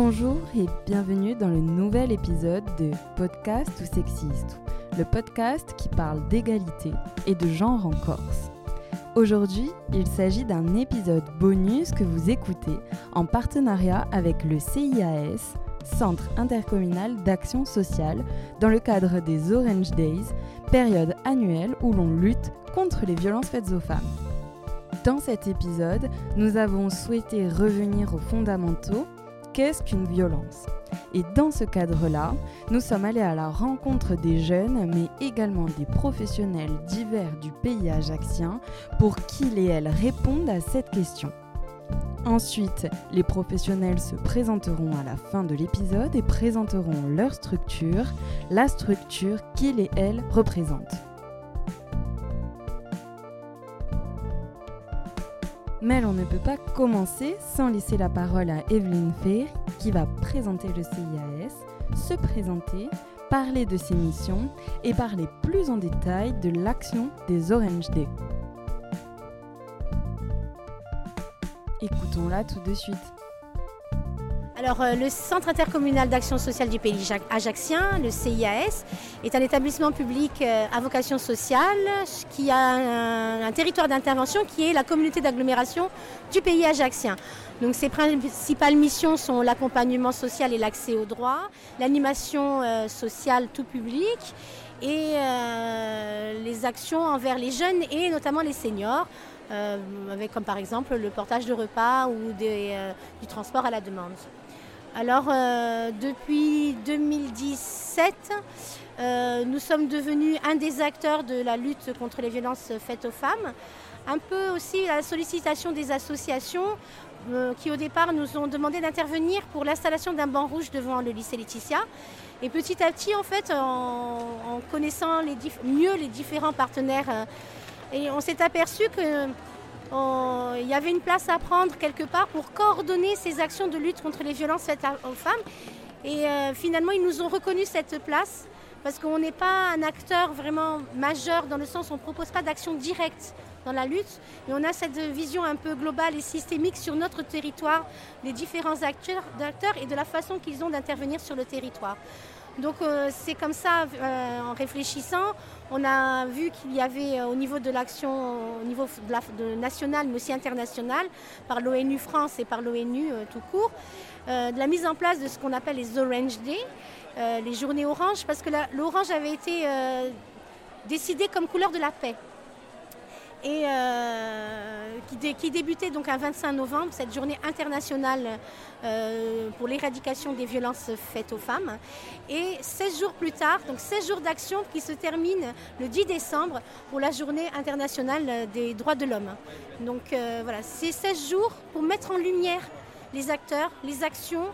Bonjour et bienvenue dans le nouvel épisode de Podcast ou Sexiste, le podcast qui parle d'égalité et de genre en Corse. Aujourd'hui, il s'agit d'un épisode bonus que vous écoutez en partenariat avec le CIAS, Centre intercommunal d'action sociale, dans le cadre des Orange Days, période annuelle où l'on lutte contre les violences faites aux femmes. Dans cet épisode, nous avons souhaité revenir aux fondamentaux qu'est-ce qu'une violence? Et dans ce cadre-là, nous sommes allés à la rencontre des jeunes, mais également des professionnels divers du pays ajaxien, pour qu'ils et elles répondent à cette question. Ensuite, les professionnels se présenteront à la fin de l'épisode et présenteront leur structure, la structure qu'ils et elles représentent. Mais on ne peut pas commencer sans laisser la parole à Evelyne Fair qui va présenter le CIAS, se présenter, parler de ses missions et parler plus en détail de l'action des Orange Day. Écoutons-la tout de suite. Alors, euh, le Centre intercommunal d'action sociale du pays ajaxien, le CIAS, est un établissement public euh, à vocation sociale qui a un, territoire d'intervention qui est la communauté d'agglomération du pays ajaxien. Donc, ses principales missions sont l'accompagnement social et l'accès aux droits, l'animation euh, sociale tout public et les actions envers les jeunes et notamment les seniors. avec comme par exemple le portage de repas ou du transport à la demande. Alors euh, depuis 2017, euh, nous sommes devenus un des acteurs de la lutte contre les violences faites aux femmes. Un peu aussi la sollicitation des associations euh, qui au départ nous ont demandé d'intervenir pour l'installation d'un banc rouge devant le lycée Laetitia. Et petit à petit, en fait, en, connaissant mieux les différents partenaires, on s'est aperçu que il y avait une place à prendre quelque part pour coordonner ces actions de lutte contre les violences faites aux femmes. Et euh, finalement, ils nous ont reconnu cette place parce qu'on n'est pas un acteur vraiment majeur dans le sens où on ne propose pas d'action directe dans la lutte, mais on a cette vision un peu globale et systémique sur notre territoire, des différents acteurs et de la façon qu'ils ont d'intervenir sur le territoire. Donc euh, c'est comme ça, euh, en réfléchissant, on a vu qu'il y avait euh, au niveau de l'action, au niveau national mais aussi international, par l'ONU France et par l'ONU tout court, de la mise en place de ce qu'on appelle les Orange Day, les journées orange, parce que l'orange avait été décidé comme couleur de la paix et euh, qui, débutait donc un 25 novembre, cette journée internationale euh, pour l'éradication des violences faites aux femmes. Et 16 jours plus tard, donc 16 jours d'action qui se terminent le 10 décembre pour la journée internationale des droits de l'homme. Donc euh, voilà, c'est 16 jours pour mettre en lumière les acteurs, les actions,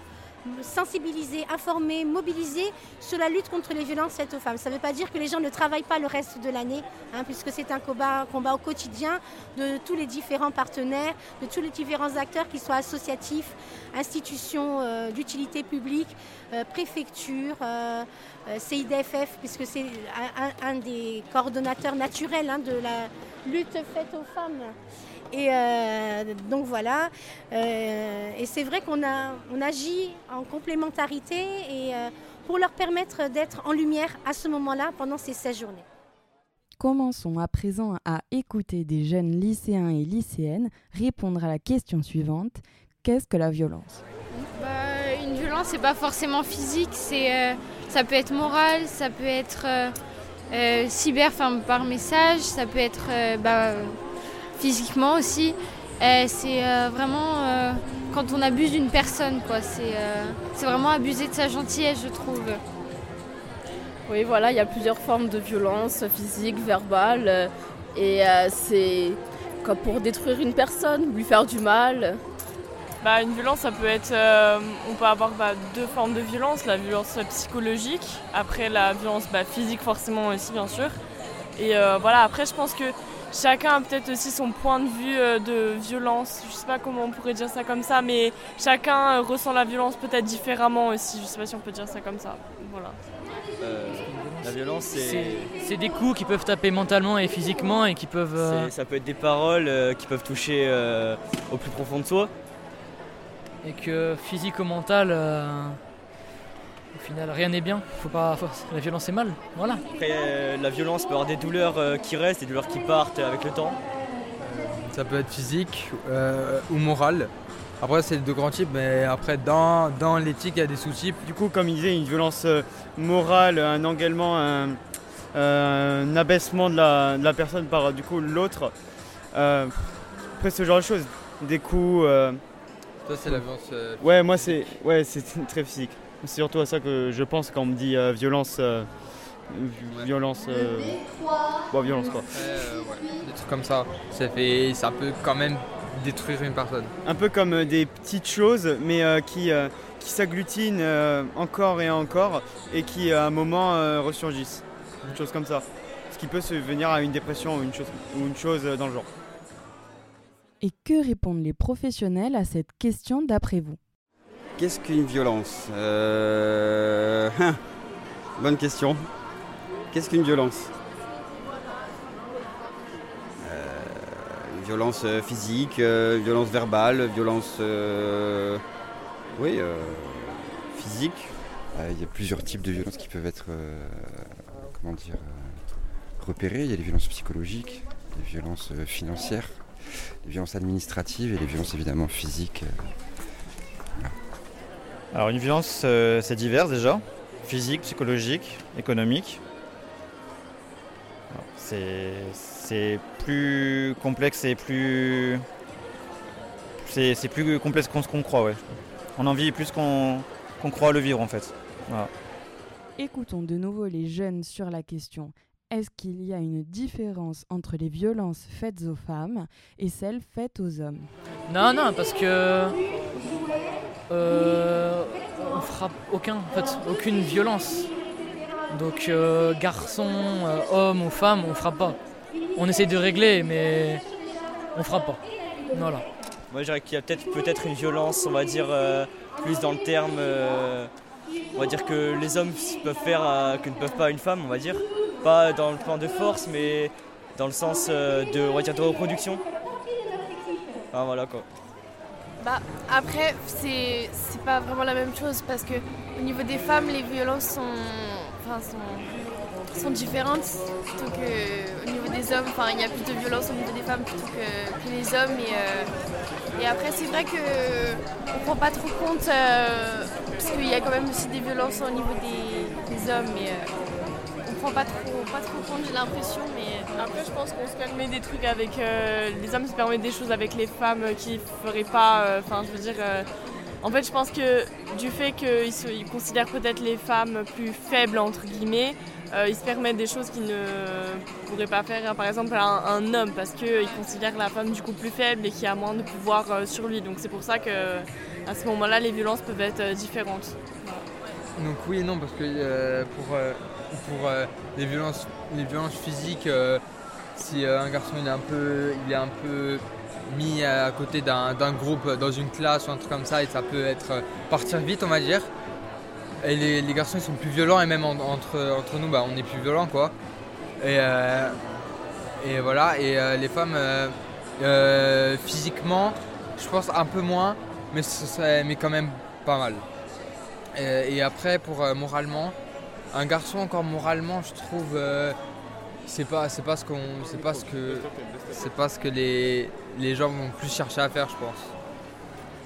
sensibiliser, informer, mobiliser sur la lutte contre les violences faites aux femmes. Ça ne veut pas dire que les gens ne travaillent pas le reste de l'année, hein, puisque c'est un combat, au quotidien de tous les différents partenaires, de tous les différents acteurs, qui soient associatifs, institutions euh, d'utilité publique, euh, préfectures, euh, CIDFF, puisque c'est un, des coordonnateurs naturels hein, de la lutte faite aux femmes. Et euh, donc voilà. Euh, et c'est vrai qu'on on agit en complémentarité et euh, pour leur permettre d'être en lumière à ce moment-là pendant ces 16 journées. Commençons à présent à écouter des jeunes lycéens et lycéennes répondre à la question suivante qu'est-ce que la violence? Bah, Une violence, c'est pas forcément physique, c'est, ça peut être moral, ça peut être cyber, par message, ça peut être bah, physiquement aussi. C'est euh, vraiment euh, quand on abuse d'une personne, quoi. Euh, c'est vraiment abuser de sa gentillesse, je trouve. Oui, voilà, il y a plusieurs formes de violence physique, verbale. et c'est comme pour détruire une personne, lui faire du mal. Bah, une violence, ça peut être. on peut avoir bah, deux formes de violence la violence psychologique, après la violence bah, physique, forcément aussi, bien sûr. Et voilà, après, je pense que chacun a peut-être aussi son point de vue euh, de violence. Je sais pas comment on pourrait dire ça comme ça, mais chacun euh, ressent la violence peut-être différemment aussi. Je sais pas si on peut dire ça comme ça. Voilà. Euh, la violence, c'est... c'est des coups qui peuvent taper mentalement et physiquement et qui peuvent. Ça peut être des paroles qui peuvent toucher au plus profond de soi. et que physique ou mental, euh, au final, rien n'est bien. Faut pas, faut- la violence est mal. Voilà. Après, euh, la violence peut avoir des douleurs euh, qui restent, des douleurs qui partent avec le temps. Ça peut être physique euh, ou moral. Après, c'est les deux grands types, mais après, dans, dans l'éthique, il y a des sous-types. Du coup, comme il disait, une violence morale, un engagement, un, euh, un abaissement de la, de la personne par du coup l'autre. Euh, après, ce genre de choses. Des coups. euh, Ça, c'est la violence. euh, Ouais, moi, c'est ouais, c'est très physique. C'est surtout à ça que je pense quand on me dit euh, violence. euh, vi- violence. euh, bon, violence quoi. euh, des trucs comme ça. Ça, fait, ça peut quand même détruire une personne. Un peu comme des petites choses, mais euh, qui, euh, qui s'agglutinent euh, encore et encore et qui à un moment euh, ressurgissent. Une chose comme ça. Ce qui peut se venir à une dépression ou une chose, ou une chose dans le genre. Et que répondent les professionnels à cette question d'après vous? Qu'est-ce qu'une violence Euh, hein, Bonne question. Qu'est-ce qu'une violence Euh, Une violence euh, physique, euh, violence verbale, violence... Oui, physique. Il y a plusieurs types de violences qui peuvent être comment dire, repérées. Il y a les violences psychologiques, les violences financières, les violences administratives et les violences évidemment physiques. Alors une violence, euh, c'est divers déjà, physique, psychologique, économique. C'est c'est plus complexe et plus... C'est c'est plus complexe qu'on qu'on croit, ouais. On en vit plus qu'on qu'on croit le vivre en fait. Voilà. Écoutons de nouveau les jeunes sur la question. Est-ce qu'il y a une différence entre les violences faites aux femmes et celles faites aux hommes? Non, non, parce que. Euh, on frappe aucun, en fait, aucune violence. Donc, euh, garçon, euh, homme ou femme, on frappe pas. On essaie de régler, mais on frappe pas. Voilà. Moi, je dirais qu'il y a peut-être peut-être une violence, on va dire, euh, plus dans le terme. on va dire que les hommes peuvent faire que ne peuvent pas une femme, on va dire. Pas dans le plan de force, mais dans le sens de, on va dire, de reproduction. Enfin, voilà quoi. Bah, après, c'est pas vraiment la même chose parce que au niveau des femmes, les violences sont, enfin, sont, sont différentes plutôt que au niveau des hommes. Enfin, il y a plus de violence au niveau des femmes plutôt que, que les hommes. Et, euh, et après, c'est vrai que on prend pas trop compte euh, parce qu'il y a quand même aussi des violences au niveau des, hommes. Euh, on prend pas trop, pas trop compte, j'ai l'impression. Mais Après, je pense qu'on se permet des trucs avec. euh, les hommes se permettent des choses avec les femmes euh, qu'ils feraient pas. euh, Enfin, je veux dire. euh, en fait, je pense que du fait qu'ils ils considèrent peut-être les femmes plus faibles, entre guillemets, euh, ils se permettent des choses qu'ils ne pourraient pas faire, hein, par exemple, à un, un homme, parce qu'ils considèrent la femme du coup plus faible et qui a moins de pouvoir euh, sur lui. Donc, c'est pour ça que à ce moment-là, les violences peuvent être euh, différentes. Donc oui et non, parce que euh, pour, euh, pour euh, les, violences, les violences physiques, euh, si euh, un garçon il est un peu, il est un peu mis à côté d'un groupe dans une classe ou un truc comme ça, et ça peut être partir vite, on va dire. Et les, garçons ils sont plus violents et même en- entre, entre nous, bah, on est plus violents quoi. Et, et voilà, et les femmes physiquement, je pense un peu moins, mais, mais quand même pas mal. Et, après, pour moralement, un garçon encore moralement, je trouve, euh, c'est pas, c'est pas ce qu'on, c'est pas ce que, c'est pas ce que les, les gens vont plus chercher à faire, je pense.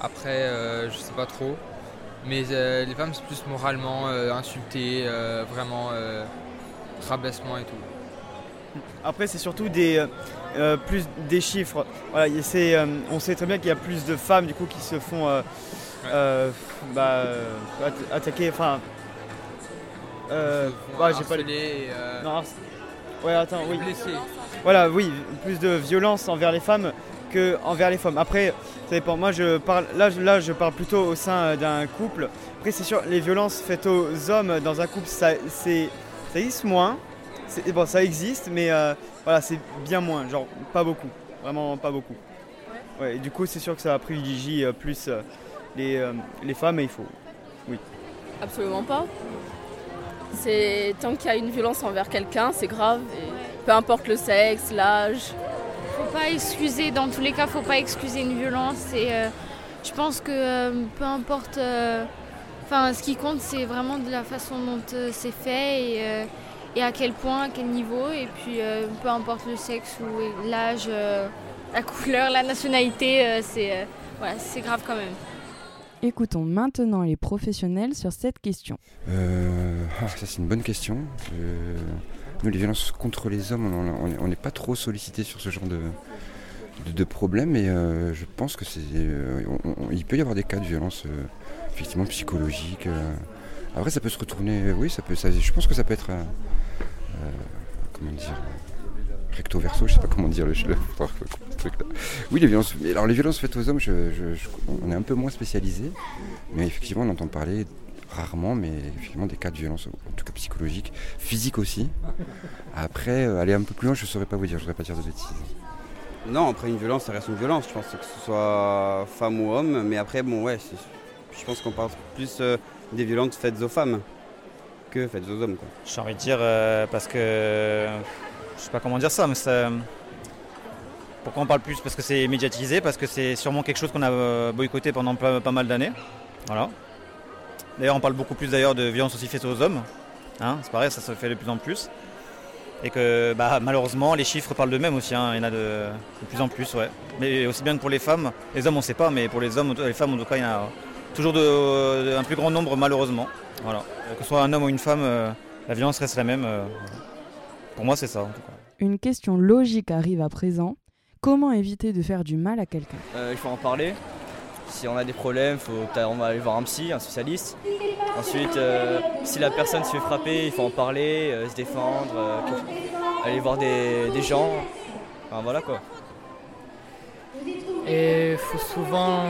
Après, euh, je sais pas trop, mais euh, les femmes c'est plus moralement euh, vraiment rabaissement et tout. Après, c'est surtout des, plus des chiffres. Voilà, c'est, on sait très bien qu'il y a plus de femmes du coup qui se font bah, atta- attaquer. Enfin, euh, bah, j'ai pas les- euh, Non, harc- ouais, attends, oui. Voilà, oui, plus de violence envers les femmes que envers les femmes. Après, ça dépend. Moi, je parle, là, je, là, je parle plutôt au sein euh, d'un couple. Après, c'est sûr, les violences faites aux hommes dans un couple, ça, c'est, ça existe moins. C'est- bon, ça existe, mais euh, voilà, c'est bien moins. Genre, pas beaucoup. Vraiment, pas beaucoup. Ouais, et du coup, c'est sûr que ça privilégie euh, plus euh, les, euh, les femmes, et il faut. Oui. Absolument pas. C'est tant qu'il y a une violence envers quelqu'un, c'est grave. Peu importe le sexe, l'âge. Faut pas excuser, dans tous les cas, faut pas excuser une violence. Et euh, je pense que euh, peu importe. euh, Enfin, ce qui compte, c'est vraiment de la façon dont c'est fait et, à quel point, à quel niveau. Et puis, peu importe le sexe ou l'âge, la couleur, la nationalité, c'est grave quand même. Écoutons maintenant les professionnels sur cette question. Euh, ah, ça c'est une bonne question. Euh, nous les violences contre les hommes, on- n'est pas trop sollicité sur ce genre de, de, problème et euh, je pense que c'est, il peut y avoir des cas de violence effectivement psychologiques. euh. Après ça peut se retourner, oui ça peut, je pense que ça peut être, comment dire, recto verso, je sais pas comment dire le, truc-là. Oui les violences, mais alors les violences faites aux hommes, je- je- je- on est un peu moins spécialisé, mais effectivement on entend parler rarement, mais effectivement des cas de violence, en tout cas psychologique, physique aussi. Après, euh, aller un peu plus loin, je ne saurais pas vous dire, je ne voudrais pas dire de bêtises. Non, après une violence, ça reste une violence. Je pense que ce soit femme ou homme. Mais après, bon, ouais, je pense qu'on parle plus euh, des violences faites aux femmes que faites aux hommes. Quoi. J'ai envie de dire euh, parce que je sais pas comment dire ça, mais ça. Pourquoi on parle plus? Parce que c'est médiatisé, parce que c'est sûrement quelque chose qu'on a euh, boycotté pendant pas, mal d'années. Voilà. D'ailleurs, on parle beaucoup plus d'ailleurs de violences aussi faites aux hommes. Hein, c'est pareil, ça se fait de plus en plus. Et que bah, malheureusement, les chiffres parlent d'eux-mêmes aussi. hein. Il y en a de, plus en plus, ouais. Mais aussi bien que pour les femmes. Les hommes, on ne sait pas, mais pour les hommes, les femmes, en tout cas, il y en a toujours un plus grand nombre, malheureusement. Voilà. Que ce soit un homme ou une femme, euh, la violence reste la même. euh, pour moi, c'est ça, en tout cas. Une question logique arrive à présent. Comment éviter de faire du mal à quelqu'un? Euh, il faut en parler. Si on a des problèmes, faut, on va aller voir un psy, un spécialiste. Ensuite, euh, si la personne se fait frapper, il faut en parler, euh, se défendre, euh, aller voir des, des gens. Enfin voilà quoi. Et faut souvent,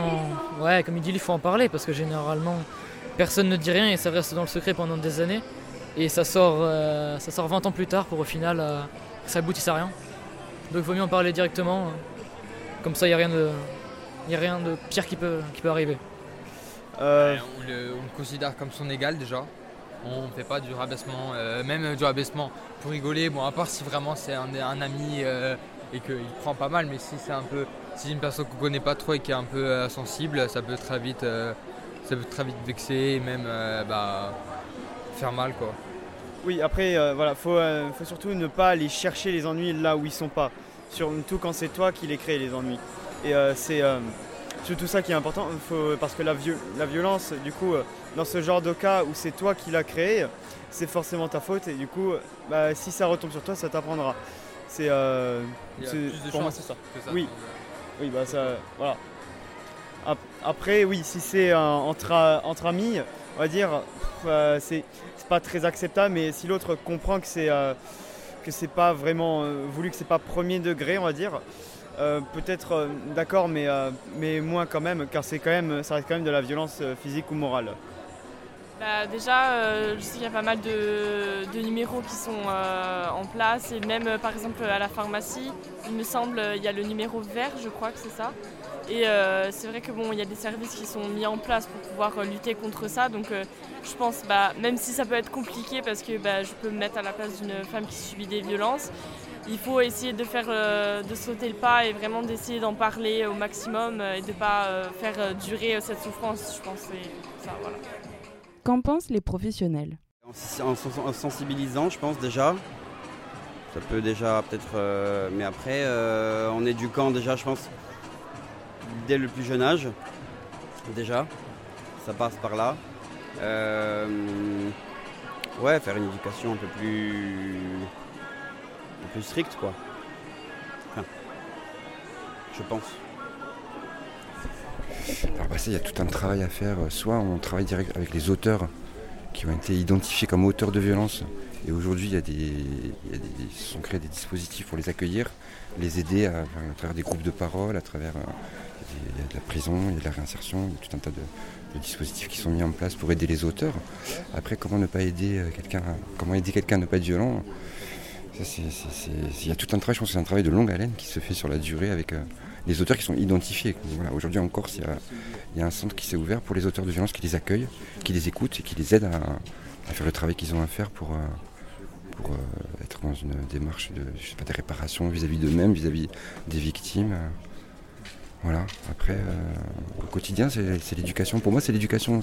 ouais, comme il dit, il faut en parler parce que généralement personne ne dit rien et ça reste dans le secret pendant des années. Et ça sort, euh, ça sort 20 ans plus tard pour au final euh, que ça aboutisse à rien. Donc il vaut mieux en parler directement. euh, Comme ça, il n'y a, rien de- y a rien de pire qui peut, qui peut arriver. Euh, on, le, on le considère comme son égal déjà. On ne fait pas du rabaissement, euh, même du rabaissement pour rigoler. Bon, à part si vraiment c'est un, un ami euh, et qu'il prend pas mal, mais si c'est un peu, si c'est une personne qu'on connaît pas trop et qui est un peu euh, sensible, ça peut très vite, euh, ça peut très vite vexer et même euh, bah, faire mal quoi. Oui, après, euh, voilà, faut, euh, faut surtout ne pas aller chercher les ennuis là où ils sont pas. Surtout quand c'est toi qui les crée, les ennuis. Et euh, c'est surtout ça qui est important, faut- parce que la, viol- la violence, du coup, dans ce genre de cas où c'est toi qui l'as créé, c'est forcément ta faute. Et du coup, bah, si ça retombe sur toi, ça t'apprendra. C'est, pour moi, c'est ça. ça. Oui, oui, bah ça, voilà. Ap- Après, oui, si c'est entre, entre amis, on va dire, euh, c'est pas très acceptable, mais si l'autre comprend que c'est euh, pas vraiment euh, voulu, que c'est pas premier degré, on va dire, peut-être d'accord, mais, mais moins quand même, car quand même, ça reste quand même de la violence physique ou morale. Bah, déjà, euh, je sais qu'il y a pas mal de, numéros qui sont euh, en place et même euh, par exemple à la pharmacie, il me semble, il y a le numéro vert, je crois que c'est ça. Et c'est vrai que bon, il y a des services qui sont mis en place pour pouvoir lutter contre ça. Donc je pense, bah, même si ça peut être compliqué parce que bah, je peux me mettre à la place d'une femme qui subit des violences, il faut essayer de faire, de sauter le pas et vraiment d'essayer d'en parler au maximum et de ne pas faire durer cette souffrance. Je pense c'est ça, voilà. Qu'en pensent les professionnels? En, en sens- en sensibilisant, je pense déjà. Ça peut déjà peut-être. euh, mais après, euh, en éduquant déjà, je pense, dès le plus jeune âge. Déjà. Ça passe par là. Euh, ouais, faire une éducation un peu plus. un peu stricte, quoi. Enfin, je pense. Alors bah, ça, il y a tout un travail à faire. Soit on travaille direct avec les auteurs qui ont été identifiés comme auteurs de violence. Et aujourd'hui, il y a des, sont créés des dispositifs pour les accueillir, les aider à, travers des groupes de parole, à travers euh, de la prison, il y a de la réinsertion, il y a tout un tas de, dispositifs qui sont mis en place pour aider les auteurs. Après, comment ne pas aider euh, quelqu'un, comment aider quelqu'un à ne pas être violent? Il y a tout un travail, je pense que c'est un travail de longue haleine qui se fait sur la durée avec euh, les auteurs qui sont identifiés. Aujourd'hui en Corse, il y, a, il y a un centre qui s'est ouvert pour les auteurs de violence qui les accueillent, qui les écoutent et qui les aident à, faire le travail qu'ils ont à faire pour, euh, euh, être dans une démarche de, pas, réparation vis-à-vis d'eux-mêmes, vis-à-vis des victimes. Voilà, après, euh, au quotidien, c'est l'éducation. Pour moi, c'est l'éducation.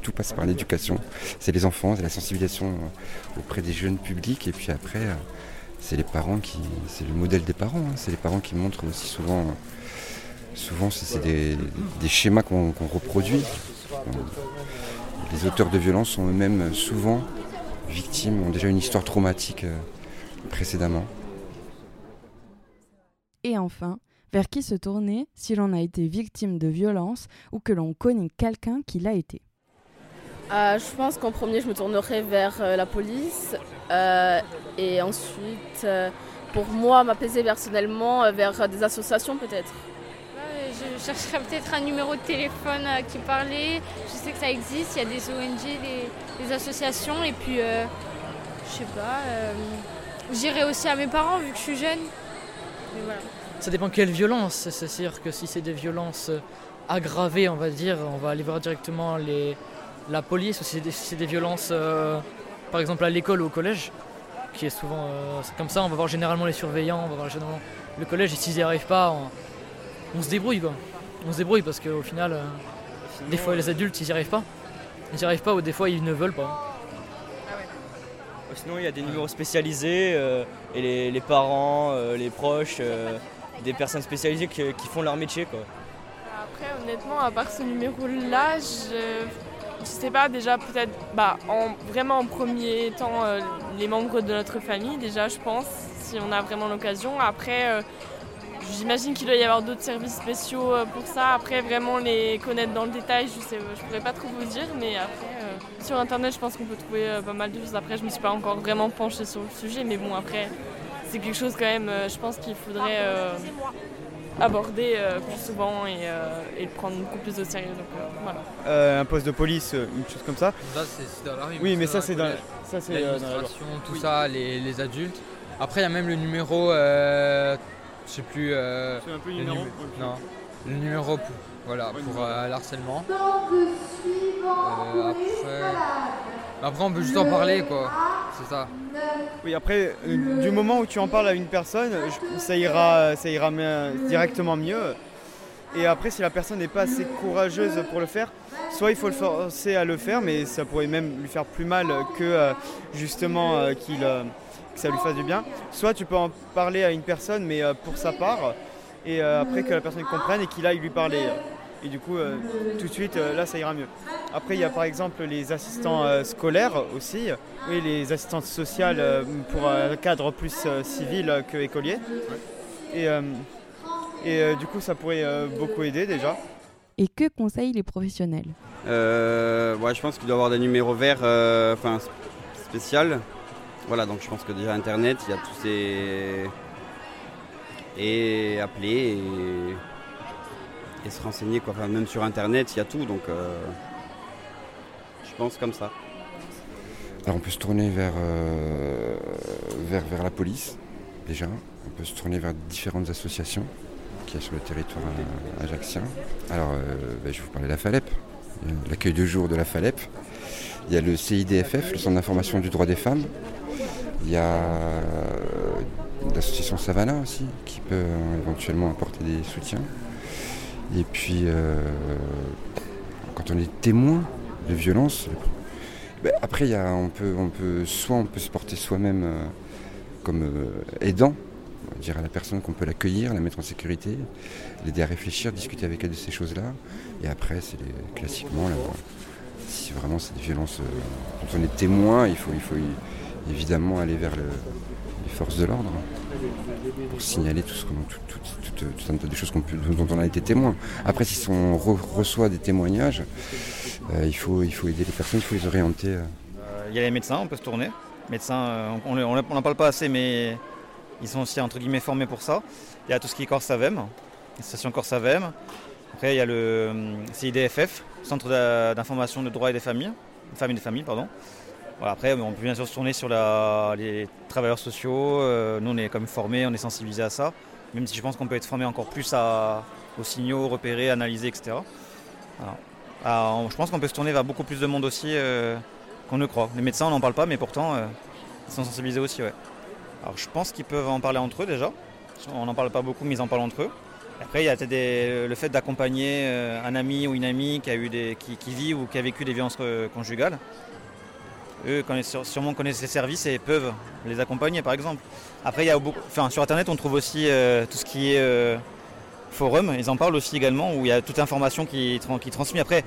Tout, passe par l'éducation. C'est les enfants, c'est la sensibilisation euh, auprès des jeunes publics. Et puis après, euh, c'est les parents qui. C'est le modèle des parents. hein. C'est les parents qui montrent aussi souvent. Souvent, c'est des, schémas qu'on reproduit. Les auteurs de violences sont eux-mêmes souvent victimes, ont déjà une histoire traumatique euh, précédemment. Et enfin, vers qui se tourner si l'on a été victime de violence ou que l'on connaît quelqu'un qui l'a été? Euh, je pense qu'en premier, je me tournerai vers euh, la police. euh, et ensuite, euh, pour moi, m'apaiser personnellement euh, vers euh, des associations peut-être. Ouais, Je chercherais peut-être un numéro de téléphone à qui parler. Je sais que ça existe, il y a des ONG, des, des associations. Et puis, euh, je sais pas, euh, j'irai aussi à mes parents vu que je suis jeune. Mais voilà. Ça dépend quelle violence. C'est-à-dire que si c'est des violences aggravées, on va dire, on va aller voir directement les, la police. C'est des, violences, euh, par exemple à l'école ou au collège, qui est souvent euh, c'est comme ça, on va voir généralement les surveillants, on va voir généralement le collège. Et s'ils n'y arrivent pas, on, on se débrouille quoi. On se débrouille parce qu'au final, euh, des fois les adultes ils n'y arrivent pas. Ils n'y arrivent pas ou des fois ils ne veulent pas. Sinon, il y a des numéros spécialisés euh, et les, les parents, euh, les proches, euh, des personnes spécialisées qui, qui font leur métier. Quoi. Après, honnêtement, à part ce numéro-là, je je sais pas, déjà peut-être, bah, en, vraiment en premier temps, euh, les membres de notre famille, déjà, je pense, si on a vraiment l'occasion. Après, euh, j'imagine qu'il doit y avoir d'autres services spéciaux euh, pour ça. Après, vraiment les connaître dans le détail, je sais, je pourrais pas trop vous dire, mais après, sur Internet, je pense qu'on peut trouver pas mal de choses. Après, je me suis pas encore vraiment penchée sur le sujet, mais bon, après, c'est quelque chose quand même, je pense qu'il faudrait aborder euh, plus souvent et, euh, et le prendre beaucoup plus au sérieux. Donc euh, voilà. Euh, un poste de police, une chose comme ça. Ça, c'est dans la rue. Oui, mais ça, c'est dans, ça, c'est. L'administration, tout ça, les, les adultes. Après, il y a même le numéro, euh, je sais plus. euh, C'est un peu le le numéro numé- Non, le numéro pour, voilà, pour euh, l'harcèlement. Euh, après, après, on peut juste en parler, quoi. C'est ça. Oui, après, euh, du moment où tu en parles à une personne, ça ira, ça ira directement mieux. Et après, si la personne n'est pas assez courageuse pour le faire, soit il faut le forcer à le faire, mais ça pourrait même lui faire plus mal que euh, justement euh, que ça lui fasse du bien. Soit tu peux en parler à une personne, mais pour sa part, et après que la personne comprenne et qu'il aille lui parler. Et du coup, euh, tout de suite, euh, là, ça ira mieux. Après, il y a par exemple les assistants euh, scolaires aussi, et les assistantes sociales euh, pour un cadre plus euh, civil que écolier. Et, euh, et euh, du coup, ça pourrait euh, beaucoup aider déjà. Et que conseillent les professionnels? Euh, ouais, je pense qu'il doit y avoir des numéros verts euh, enfin, spécial. Voilà, donc je pense que déjà Internet, il y a tous ces. Et appeler et, se renseigner. Quoi. Même sur Internet, il y a tout. Donc euh, je pense comme ça. Alors on peut se tourner vers, euh, vers, vers la police, déjà. On peut se tourner vers différentes associations qu'il y a sur le territoire ajaxien. Alors euh, ben, je vais vous parler de la FALEP, l'accueil de jour de la FALEP. Il y a le CIDFF, le Centre d'information du droit des femmes. Il y a l'association Savannah aussi, qui peut éventuellement apporter des soutiens. Et puis, euh, quand on est témoin de violence, ben, après, y a, on, peut, on peut, soit on peut se porter soi-même euh, comme euh, aidant, dire à la personne qu'on peut l'accueillir, la mettre en sécurité, l'aider à réfléchir, discuter avec elle de ces choses-là. Et après, c'est classiquement, si vraiment c'est des violences dont on est témoin, il faut, il faut évidemment aller vers le- les forces de l'ordre pour signaler tout ce qu'on, tout, tout, tout un tas de choses dont on a été témoin. Après, si on re- reçoit des témoignages, euh, il, faut, il faut aider les personnes, il faut les orienter. euh. Euh, Il y a les médecins, on peut se tourner. Médecins, euh, on n'en parle pas assez, mais ils sont aussi entre guillemets formés pour ça. Il y a tout ce qui est Corse Avem, station Corse Avem. Après, il y a le CIDFF, Centre d'information de droit et des familles, et des familles, pardon. Après, on peut bien sûr se tourner sur les travailleurs sociaux. Euh, nous, on est quand même formés, on est sensibilisés à ça. Même si je pense qu'on peut être formé encore plus aux signaux, repérer, analyser, etc. Ah, je pense qu'on peut se tourner vers beaucoup plus de monde aussi euh, qu'on ne croit. Les médecins, on n'en parle pas, mais pourtant, euh, ils sont sensibilisés aussi. Ouais. Alors, je pense qu'ils peuvent en parler entre eux déjà. On n'en parle pas beaucoup, mais ils en parlent entre eux. Après, il y a peut-être le fait d'accompagner un ami ou une amie qui, a eu qui, vit ou qui a vécu des violences conjugales. Eux sûrement connaissent les services et peuvent les accompagner, par exemple. Après, il y a beaucoup, enfin, sur Internet, on trouve aussi euh, tout ce qui est euh, forum. Ils en parlent aussi également, où il y a toute information qui, tran- qui transmet. Après,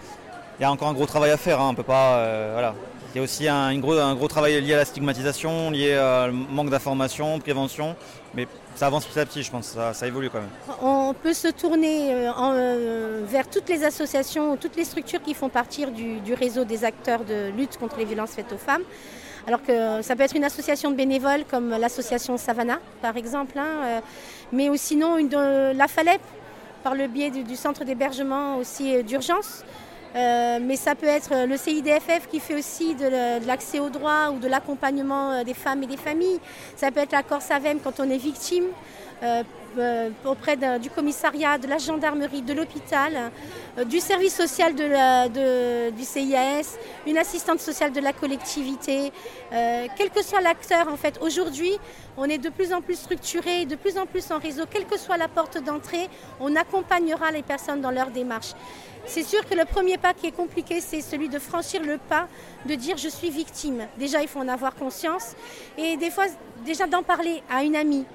il y a encore un gros travail à faire. hein, On peut pas, euh, voilà. Il y a aussi un, gros, un gros travail lié à la stigmatisation, lié au manque d'information, prévention. Mais ça avance petit à petit, je pense. Ça, évolue quand même. On peut se tourner euh, euh, vers toutes les associations, toutes les structures qui font partie du, réseau des acteurs de lutte contre les violences faites aux femmes. Alors que ça peut être une association de bénévoles comme l'association Savannah, par exemple, hein, euh, mais ou sinon une de la FALEP, par le biais du, centre d'hébergement aussi d'urgence. Euh, mais ça peut être le CIDFF qui fait aussi de, l'accès aux droits ou de l'accompagnement euh, des femmes et des familles. Ça peut être la Corsavem quand on est victime, euh, euh, auprès du commissariat, de la gendarmerie, de l'hôpital, euh, du service social du CIAS, une assistante sociale de la collectivité. Euh, quel que soit l'acteur, en fait, aujourd'hui, on est de plus en plus structuré, de plus en plus en réseau. Quelle que soit la porte d'entrée, on accompagnera les personnes dans leur démarche. C'est sûr que le premier pas qui est compliqué, c'est celui de franchir le pas, de dire je suis victime. Déjà, il faut en avoir conscience. Et des fois, déjà d'en parler à une amie,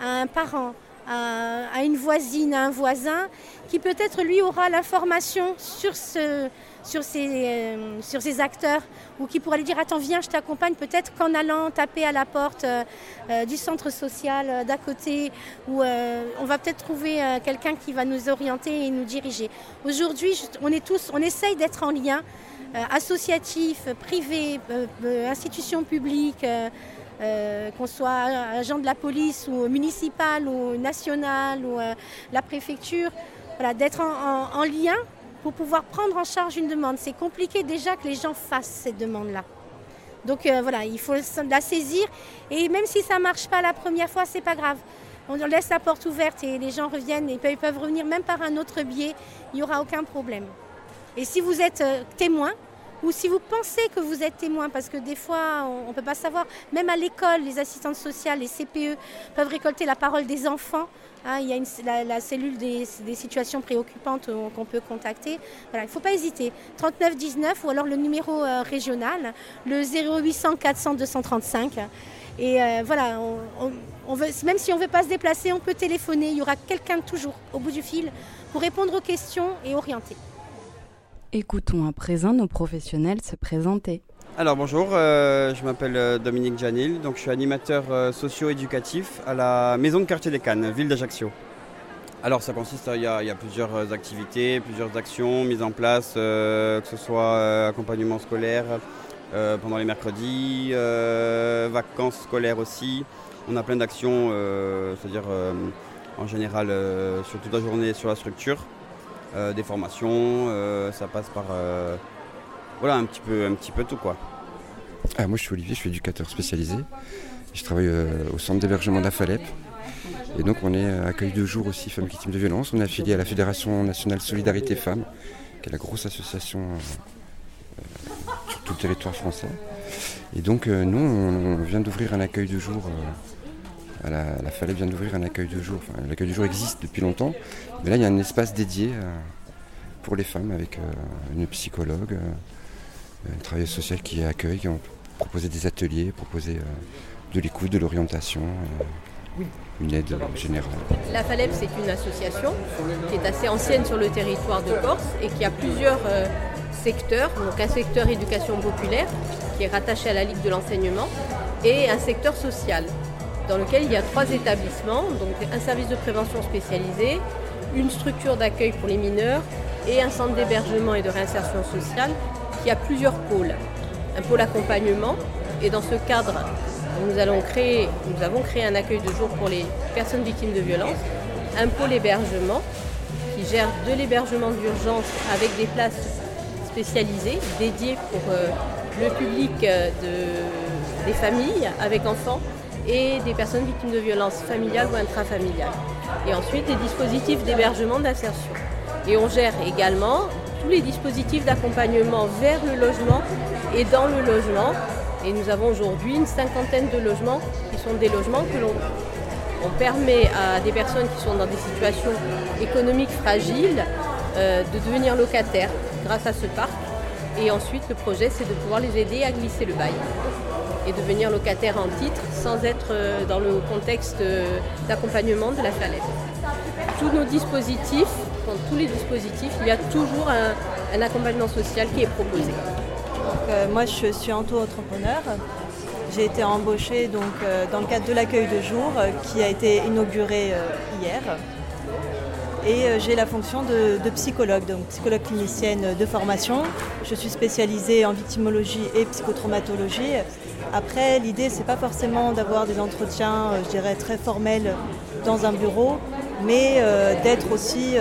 à un parent, à, à une voisine, à un voisin, qui peut-être lui aura l'information sur, ce, sur, ces, euh, sur ces acteurs, ou qui pourra lui dire Attends, viens, je t'accompagne, peut-être qu'en allant taper à la porte euh, euh, du centre social d'à côté, où on va peut-être trouver quelqu'un qui va nous orienter et nous diriger. Aujourd'hui, on est tous, on essaye d'être en lien associatif, privé, euh, euh, qu'on soit agent de la police ou municipal ou national ou la préfecture, voilà, d'être en lien pour pouvoir prendre en charge une demande. C'est compliqué déjà que les gens fassent cette demande-là. Donc euh, voilà, il faut la saisir et même si ça ne marche pas la première fois, c'est pas grave. On laisse la porte ouverte et les gens reviennent et ils peuvent- revenir même par un autre biais, il n'y aura aucun problème. Et si vous êtes euh, témoin, ou si vous pensez que vous êtes témoin, parce que des fois, on ne peut pas savoir, même à l'école, les assistantes sociales, les CPE peuvent récolter la parole des enfants. Hein, il y a la, cellule des, situations préoccupantes euh, qu'on peut contacter. Voilà, il ne faut pas hésiter. 39 19 ou alors le numéro euh, régional, le 0800 400 235. Et euh, voilà, même si on ne veut pas se déplacer, on peut téléphoner. Il y aura quelqu'un toujours au bout du fil pour répondre aux questions et orienter. Écoutons à présent nos professionnels se présenter. Alors bonjour, euh, je m'appelle euh, Dominique Janil, donc je suis animateur euh, socio-éducatif à la Maison de quartier des Cannes, ville d'Ajaccio. Alors ça consiste, il y, a, plusieurs activités, plusieurs actions mises en place, que ce soit accompagnement scolaire pendant les mercredis, vacances scolaires aussi. On a plein d'actions, c'est-à-dire en général sur toute la journée sur la structure, des formations, ça passe par voilà un petit peu, un petit peu tout quoi. Ah, moi je suis Olivier, je suis éducateur spécialisé. Je travaille euh, au centre d'hébergement de la FALEP. Et donc on est euh, accueil de jour aussi femmes victimes de violences. On est affilié à la Fédération nationale Solidarité Femmes, qui est la grosse association euh, sur tout le territoire français. Et donc nous on, vient d'ouvrir un accueil de jour. la, FALEP vient d'ouvrir un accueil de jour. L'accueil de jour existe depuis longtemps. Mais là il y a un espace dédié pour les femmes avec une psychologue. Euh, un travailleur social qui accueille, qui ont proposé des ateliers, proposé euh, de l'écoute, de l'orientation, euh, une aide générale. La FALEP, c'est une association qui est assez ancienne sur le territoire de Corse et qui a plusieurs euh, secteurs. Donc un secteur éducation populaire qui est rattaché à la Ligue de l'enseignement et un secteur social dans lequel il y a trois établissements, donc un service de prévention spécialisé, une structure d'accueil pour les mineurs et un centre d'hébergement et de réinsertion sociale qui a plusieurs pôles. Un pôle accompagnement et dans ce cadre, nous, avons créé un accueil de jour pour les personnes victimes de violences, un pôle hébergement qui gère de l'hébergement d'urgence avec des places spécialisées dédiées pour euh, le public euh, de- des familles avec enfants et des personnes victimes de violences familiales ou intrafamiliales. Et ensuite des dispositifs d'hébergement d'insertion. Et on gère également tous les dispositifs d'accompagnement vers le logement et dans le logement. Et nous avons aujourd'hui une cinquantaine de logements qui sont des logements que l'on On permet à des personnes qui sont dans des situations économiques fragiles euh, de devenir locataires grâce à ce parc. Et ensuite, le projet, c'est de pouvoir les aider à glisser le bail et devenir locataires en titre sans être euh, dans le contexte euh, d'accompagnement de la falaise. Tous nos dispositifs, dans tous les dispositifs, il y a toujours un, accompagnement social qui est proposé. moi, je suis auto-entrepreneur. J'ai été embauchée donc, dans le cadre de l'accueil de jour qui a été inauguré hier et euh, j'ai la fonction de, psychologue, donc psychologue clinicienne de formation. Je suis spécialisée en victimologie et psychotraumatologie. Après, l'idée, c'est pas forcément d'avoir des entretiens, euh, je dirais, très formels dans un bureau, mais euh, d'être aussi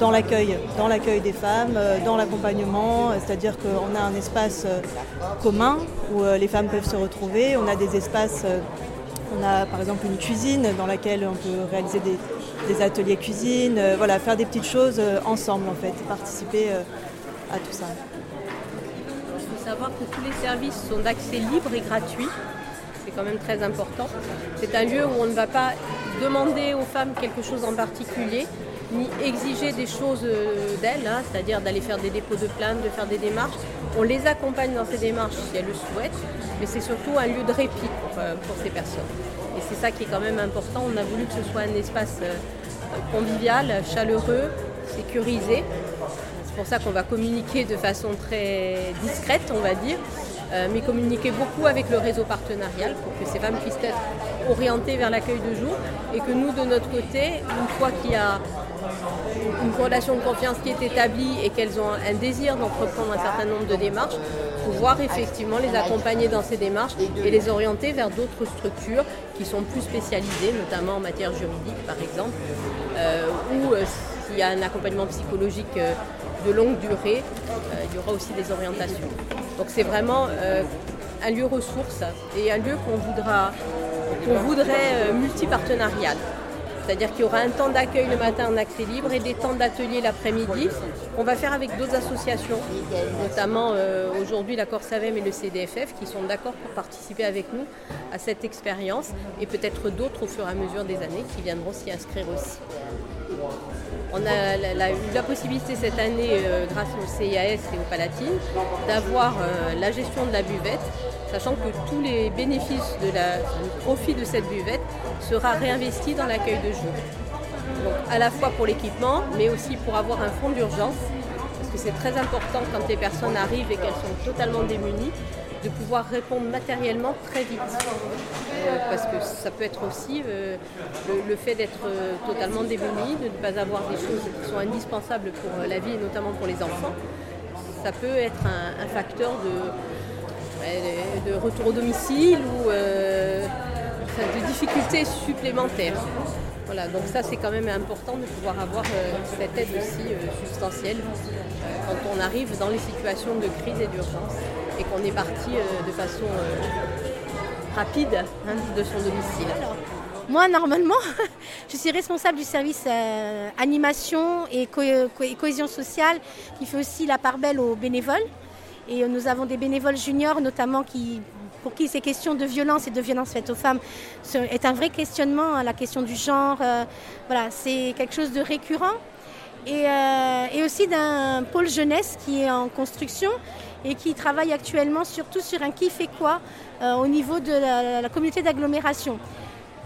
dans l'accueil, dans l'accueil des femmes, dans l'accompagnement, c'est-à-dire qu'on a un espace commun où les femmes peuvent se retrouver, on a des espaces on a par exemple une cuisine dans laquelle on peut réaliser des, ateliers cuisine, euh, voilà, faire des petites choses euh, ensemble en fait, participer euh, à tout ça. Il faut savoir que tous les services sont d'accès libre et gratuit. C'est quand même très important. C'est un lieu où on ne va pas demander aux femmes quelque chose en particulier, ni exiger des choses d'elles, hein, c'est-à-dire d'aller faire des dépôts de plainte, de faire des démarches. On les accompagne dans ces démarches si elles le souhaitent, mais c'est surtout un lieu de répit pour, euh, ces personnes. Et c'est ça qui est quand même important. On a voulu que ce soit un espace euh, convivial, chaleureux, sécurisé. C'est pour ça qu'on va communiquer de façon très discrète, on va dire, euh, mais communiquer beaucoup avec le réseau partenarial pour que ces femmes puissent être orientées vers l'accueil de jour et que nous, de notre côté, une fois qu'il y a une relation de confiance qui est établie et qu'elles ont un désir d'entreprendre un certain nombre de démarches, pouvoir effectivement les accompagner dans ces démarches et les orienter vers d'autres structures qui sont plus spécialisées, notamment en matière juridique par exemple, euh, ou euh, s'il y a un accompagnement psychologique euh, de longue durée, il y aura aussi des orientations. Donc c'est vraiment un lieu ressource et un lieu qu'on voudra qu'on voudrait multipartenarial. C'est-à-dire qu'il y aura un temps d'accueil le matin en accès libre et des temps d'atelier l'après-midi. On va faire avec d'autres associations, notamment euh, aujourd'hui la Corsavem et le CDFF, qui sont d'accord pour participer avec nous à cette expérience et peut-être d'autres au fur et à mesure des années qui viendront s'y inscrire aussi. On a eu la possibilité cette année, euh, grâce au CIAS et au Palatine, d'avoir euh, la gestion de la buvette sachant que tous les bénéfices de du profit de cette buvette sera réinvesti dans l'accueil de jour. À la fois pour l'équipement, mais aussi pour avoir un fonds d'urgence, parce que c'est très important quand les personnes arrivent et qu'elles sont totalement démunies, de pouvoir répondre matériellement très vite. Euh, parce que ça peut être aussi euh, le, fait d'être euh, totalement démuni, de ne pas avoir des choses qui sont indispensables pour la vie et notamment pour les enfants. Ça peut être un facteur de, retour au domicile ou de difficultés supplémentaires. Voilà, donc ça c'est quand même important de pouvoir avoir cette aide aussi substantielle quand on arrive dans les situations de crise et d'urgence et qu'on est parti de façon rapide hein, de son domicile. Moi, normalement, je suis responsable du service animation et cohésion sociale qui fait aussi la part belle aux bénévoles. Et nous avons des bénévoles juniors notamment qui, pour qui ces questions de violence et de violence faites aux femmes est un vrai questionnement, hein, la question du genre. Euh, voilà, c'est quelque chose de récurrent. Euh, et, aussi d'un pôle jeunesse qui est en construction et qui travaille actuellement surtout sur un qui fait quoi euh, au niveau de la, communauté d'agglomération.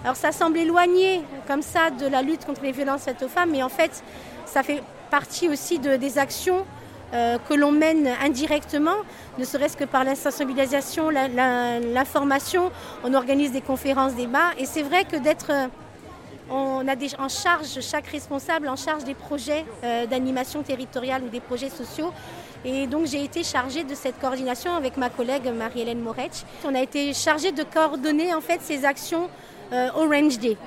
Alors ça semble éloigné comme ça de la lutte contre les violences faites aux femmes, mais en fait ça fait partie aussi de, des actions euh, que l'on mène indirectement, ne serait-ce que par la sensibilisation, l'information. On organise des conférences, débats. Et c'est vrai que d'être on a en charge, chaque responsable en charge des projets euh, d'animation territoriale ou des projets sociaux. Et donc j'ai été chargée de cette coordination avec ma collègue Marie-Hélène Moretsch. On a été chargé de coordonner en fait ces actions Orange Day.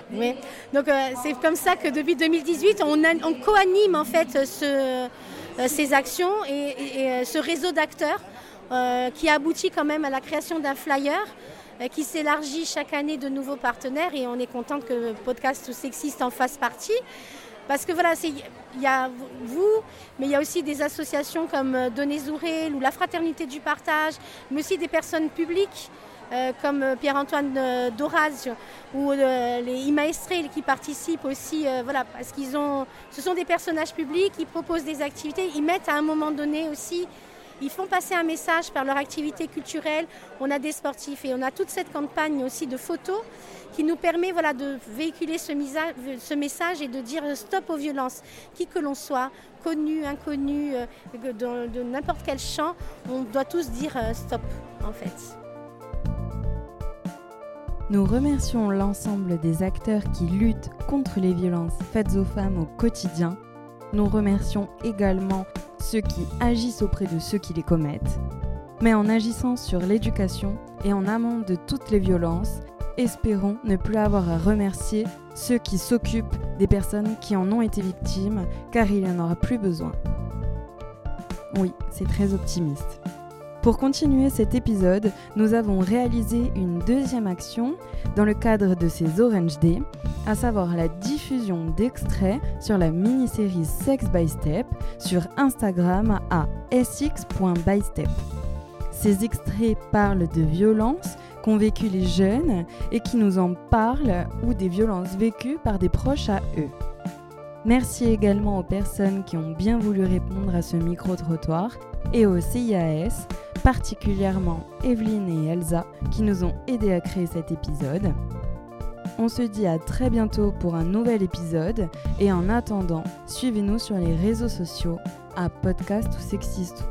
Donc c'est comme ça que depuis 2018, on, on co-anime en fait ce, euh, ces actions et, euh, ce réseau d'acteurs euh, qui aboutit quand même à la création d'un flyer qui s'élargit chaque année de nouveaux partenaires et on est content que Podcast Sexiste en fasse partie. Parce que voilà, il y a vous, mais il y a aussi des associations comme Donner Zourel ou la Fraternité du Partage, mais aussi des personnes publiques euh, comme euh, Pierre-Antoine euh, Doraz ou les Imaestrel qui participent aussi, voilà, parce qu'ils ont, ce sont des personnages publics, ils proposent des activités, ils mettent à un moment donné aussi ils font passer un message par leur activité culturelle. On a des sportifs et on a toute cette campagne aussi de photos qui nous permet de véhiculer ce, message et de dire stop aux violences. Qui que l'on soit, connu, inconnu, de, de n'importe quel champ, on doit tous dire stop en fait. Nous remercions l'ensemble des acteurs qui luttent contre les violences faites aux femmes au quotidien. Nous remercions également ceux qui agissent auprès de ceux qui les commettent. Mais en agissant sur l'éducation et en amont de toutes les violences, espérons ne plus avoir à remercier ceux qui s'occupent des personnes qui en ont été victimes, car il n'y en aura plus besoin. Oui, c'est très optimiste. Pour continuer cet épisode, nous avons réalisé une deuxième action dans le cadre de ces Orange Day, à savoir la d'extraits sur la mini-série Sex by Step sur Instagram à sx.bystep. Ces extraits parlent de violences qu'ont vécues les jeunes et qui nous en parlent ou des violences vécues par des proches à eux. Merci également aux personnes qui ont bien voulu répondre à ce micro-trottoir et au CIAS, particulièrement Evelyne et Elsa, qui nous ont aidés à créer cet épisode. On se dit à très bientôt pour un nouvel épisode. Et en attendant, suivez-nous sur les réseaux sociaux à Podcast ou Sexiste